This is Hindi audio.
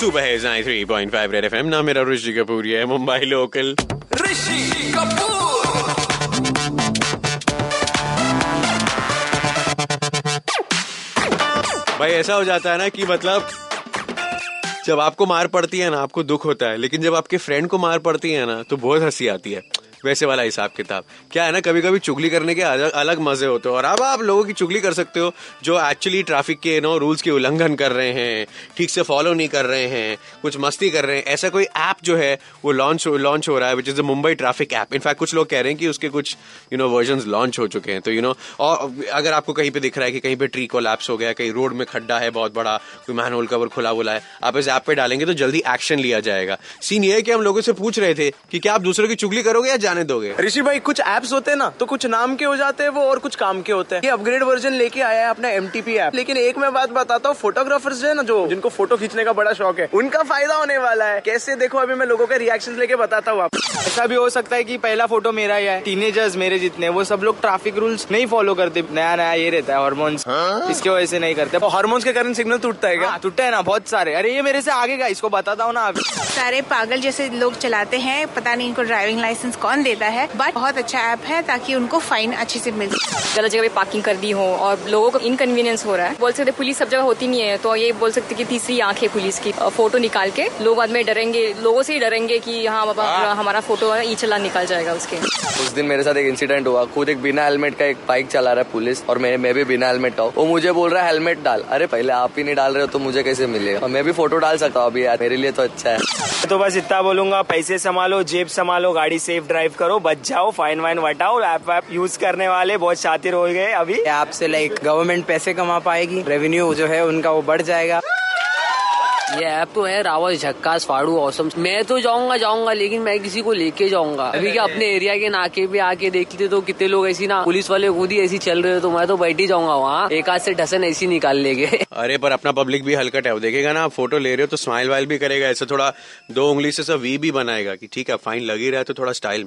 सुबह है three point five red FM M ना मेरा ऋषि कपूर है मुंबई लोकल ऋषि कपूर। भाई ऐसा हो जाता है ना कि मतलब जब आपको मार पड़ती है ना आपको दुख होता है लेकिन जब आपके फ्रेंड को मार पड़ती है ना तो बहुत हँसी आती है। वैसे वाला हिसाब किताब। क्या है ना कभी कभी चुगली करने के अलग, अलग मज़े होते हैं। और अब आप लोगों की चुगली कर सकते हो जो एक्चुअली ट्रैफ़िक के नो रूल्स के उल्लंघन कर रहे हैं ठीक से फॉलो नहीं कर रहे हैं कुछ मस्ती कर रहे हैं। ऐसा कोई ऐप जो है वो लॉन्च लॉन्च हो रहा है which is the Mumbai traffic app in fact कुछ लोग कह रहे हैं कि उसके कुछ यू नो वर्जन लॉन्च हो चुके हैं। तो यू नो और अगर आपको कहीं पे दिख रहा है कि कहीं पे ट्री कोलैप्स हो गया कहीं रोड में खड्डा है बहुत बड़ा कोई मैन होल कवर खुला हुआ है आप इस ऐप पे डालेंगे तो जल्दी एक्शन लिया जाएगा। सीन ये है कि हम लोगों से पूछ रहे थे कि क्या आप दूसरों की चुगली करोगे या जाने दोगे? ऋषि भाई कुछ एप्स होते हैं ना तो कुछ नाम के हो जाते हैं वो और कुछ काम के होते हैं। ये अपग्रेड वर्जन लेके आया है अपना एमटीपी ऐप लेकिन एक मैं बात बताता हूँ फोटोग्राफर्स जो है ना जो जिनको फ़ोटो खींचने का बड़ा शौक है उनका फ़ायदा होने वाला है। कैसे देखो अभी मैं लोगों के रिएक्शन लेके बताता हूँ आपको। ऐसा भी हो सकता है की पहला फ़ोटो मेरा ही है टीनेजर्स मेरे जितने वो सब लोग ट्रैफ़िक रूल्स नहीं फॉलो करते। नया नया ये रहता है हॉर्मोन्स इसके वजह से नहीं करते। हॉर्मोन्स के कारण सिग्नल टूटता है क्या? टूटता है ना बहुत सारे। अरे ये मेरे से आगे का इसको बताता हूँ ना अभी। सारे पागल जैसे लोग चलाते हैं पता नहीं इनको ड्राइविंग लाइसेंस कौन देता है। बट बहुत अच्छा ऐप है ताकि उनको फाइन अच्छे से मिल गलत जगह पे पार्किंग कर दी हो और लोगों को इनकन्वीनियंस हो रहा है। बोल सकते पुलिस सब जगह होती नहीं है तो ये बोल सकते कि तीसरी आँख है पुलिस की। फ़ोटो निकाल के लोग बाद में डरेंगे लोगों से ही डरेंगे कि हाँ बाबा हमारा फ़ोटो ई चला निकल जाएगा उसके। उस दिन मेरे साथ एक इंसिडेंट हुआ। खुद एक बिना हेलमेट का एक बाइक चला रहा है पुलिस और मैं मैं भी बिना हेलमेट हूँ। वो मुझे बोल रहा है हेलमेट डाल। अरे पहले आप ही नहीं डाल रहे हो तो मुझे कैसे मिलेगा? मैं भी फ़ोटो डाल सकता हूँ अभी यार। मेरे लिए तो अच्छा है। तो बस इतना बोलूँगा पैसे संभालो जेब संभालो गाड़ी सेफ़ ड्राइव करो, बच जाओ फाइन वाइन वटाओ ऐप ऐप यूज़ करने वाले बहुत शातिर हो गए अभी। ऐप से लाइक गवर्नमेंट पैसे कमा पाएगी रेवेन्यू जो है उनका वो बढ़ जाएगा। ये ऐप तो है रावत झक्कास फाड़ू औसम मैं तो जाऊँगा जाऊँगा लेकिन मैं किसी को लेके जाऊँगा। अभी क्या अपने एरिया के नाके पे आके देख लेते तो कितने लोग ऐसी ना पुलिस वाले खुद ही ऐसी चल रहे हो तो मैं तो बैठ ही जाऊँगा वहाँ। एक हाथ से ढसन ऐसी निकाल लेंगे। अरे पर अपना पब्लिक भी हल्का है देखेगा ना आप फ़ोटो ले रहे हो तो स्माइल वाइल भी करेगा ऐसे थोड़ा दो उंगली से सब वी भी बनाएगा कि ठीक है फाइन लगी रहा है तो थोड़ा स्टाइल